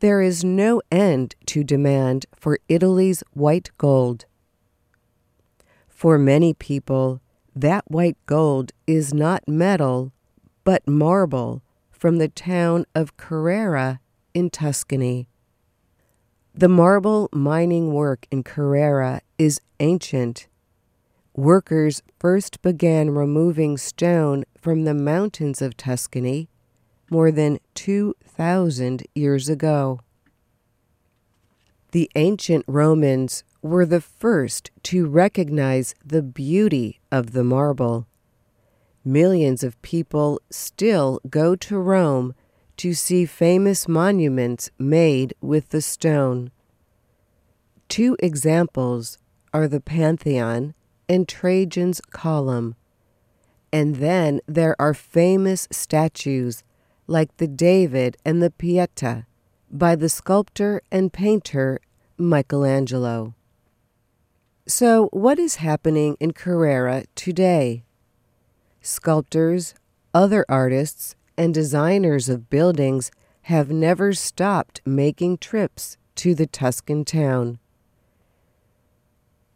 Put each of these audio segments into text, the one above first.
there is no end to demand for Italy's white gold. For many people, that white gold is not metal, but marble from the town of Carrara in Tuscany. The marble mining work in Carrara is ancient. Workers first began removing stone from the mountains of Tuscany more than 2,000 years ago. The ancient Romans were the first to recognize the beauty of the marble. Millions of people still go to Rome to see famous monuments made with the stone. Two examples are the Pantheon and Trajan's Column. And then there are famous statues like the David and the Pieta by the sculptor and painter Michelangelo. So, what is happening in Carrara today? Sculptors, other artists, and designers of buildings have never stopped making trips to the Tuscan town.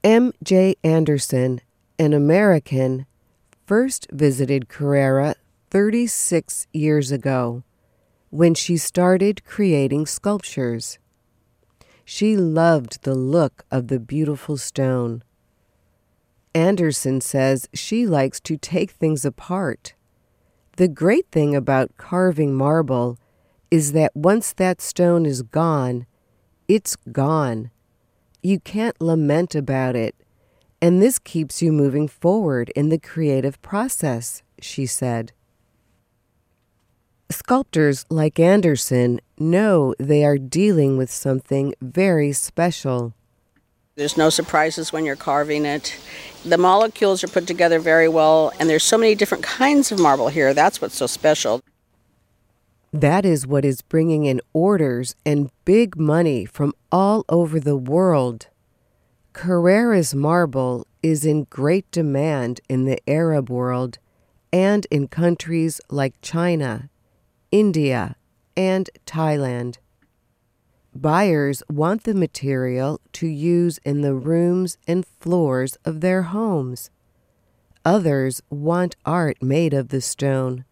M. J. Anderson, an American, first visited Carrara 36 years ago when she started creating sculptures. She loved the look of the beautiful stone. Anderson says she likes to take things apart the great thing about carving marble is that once that stone is gone, it's gone. You can't lament about it, and this keeps you moving forward in the creative process, she said. Sculptors like Anderson know they are dealing with something very special. There's no surprises when you're carving it. The molecules are put together very well, and there's so many different kinds of marble here. That's what's so special. That is what is bringing in orders and big money from all over the world. Carrara's marble is in great demand in the Arab world and in countries like China, India, and Thailand. Buyers want the material to use in the rooms and floors of their homes. Others want art made of the stone.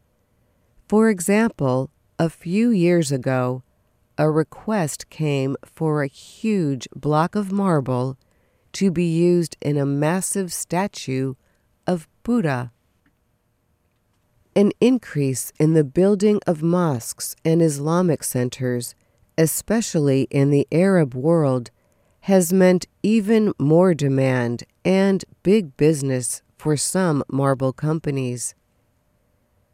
For example, a few years ago, a request came for a huge block of marble to be used in a massive statue of Buddha. An increase in the building of mosques and Islamic centers especially in the Arab world, has meant even more demand and big business for some marble companies.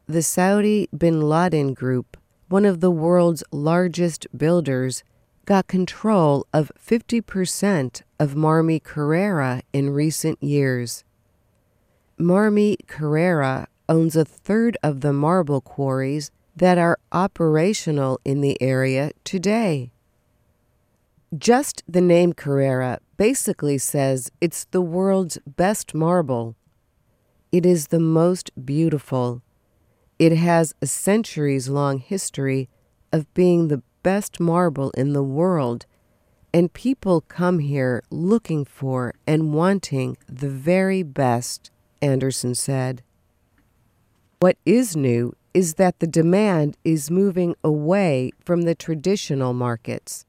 The Saudi bin Laden Group, one of the world's largest builders, got control of 50% of Marmi Carrara in recent years. Marmi Carrara owns a third of the marble quarries that are operational in the area today. Just the name Carrara basically says it's the world's best marble. It is the most beautiful. It has a centuries long history of being the best marble in the world, and people come here looking for and wanting the very best, Anderson said. What is new is that the demand is moving away from the traditional markets.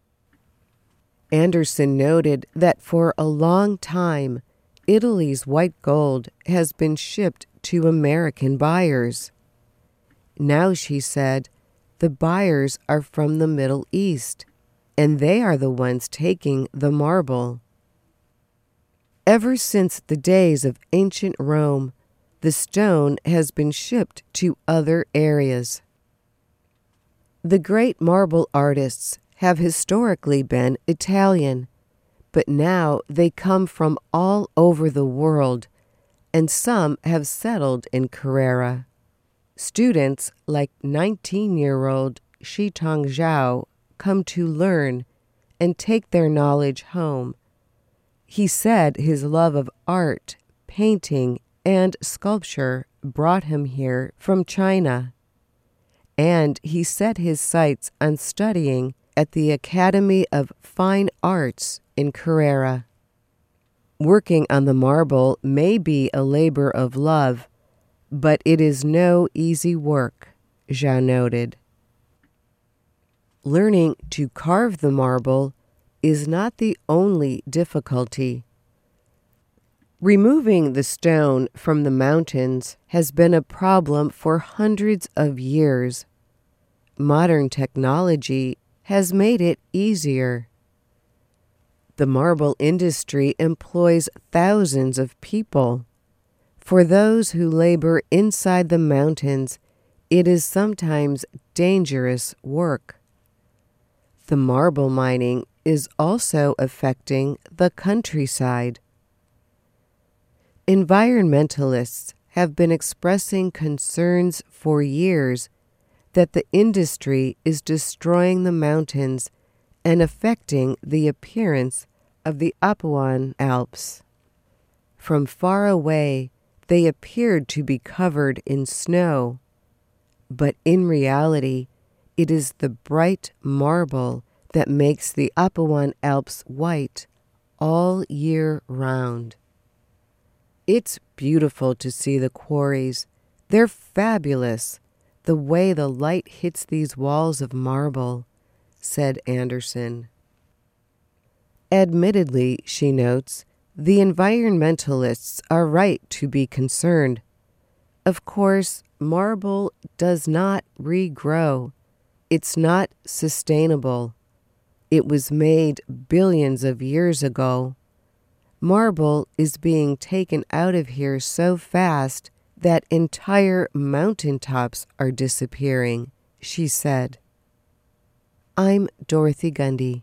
Anderson noted that for a long time, Italy's white gold has been shipped to American buyers. Now, she said, the buyers are from the Middle East, and they are the ones taking the marble. Ever since the days of ancient Rome, the stone has been shipped to other areas. The great marble artists have historically been Italian, but now they come from all over the world, and some have settled in Carrara. Students like 19 year old Shitong Zhao come to learn and take their knowledge home. He said his love of art, painting, and sculpture brought him here from China, and he set his sights on studying at the Academy of Fine Arts in Carrara. Working on the marble may be a labor of love, but it is no easy work, Zhao noted. Learning to carve the marble is not the only difficulty. Removing the stone from the mountains has been a problem for hundreds of years. Modern technology has made it easier. The marble industry employs thousands of people. For those who labor inside the mountains, it is sometimes dangerous work. The marble mining is also affecting the countryside. Environmentalists have been expressing concerns for years that the industry is destroying the mountains and affecting the appearance of the Apuan Alps. From far away, they appeared to be covered in snow, but in reality, it is the bright marble that makes the Apuan Alps white all year round. It's beautiful to see the quarries. They're fabulous, the way the light hits these walls of marble, said Anderson. Admittedly, she notes, the environmentalists are right to be concerned. Of course, marble does not regrow. It's not sustainable. It was made billions of years ago Marble is being taken out of here so fast that entire mountain tops are disappearing, she said. I'm Dorothy Gundy.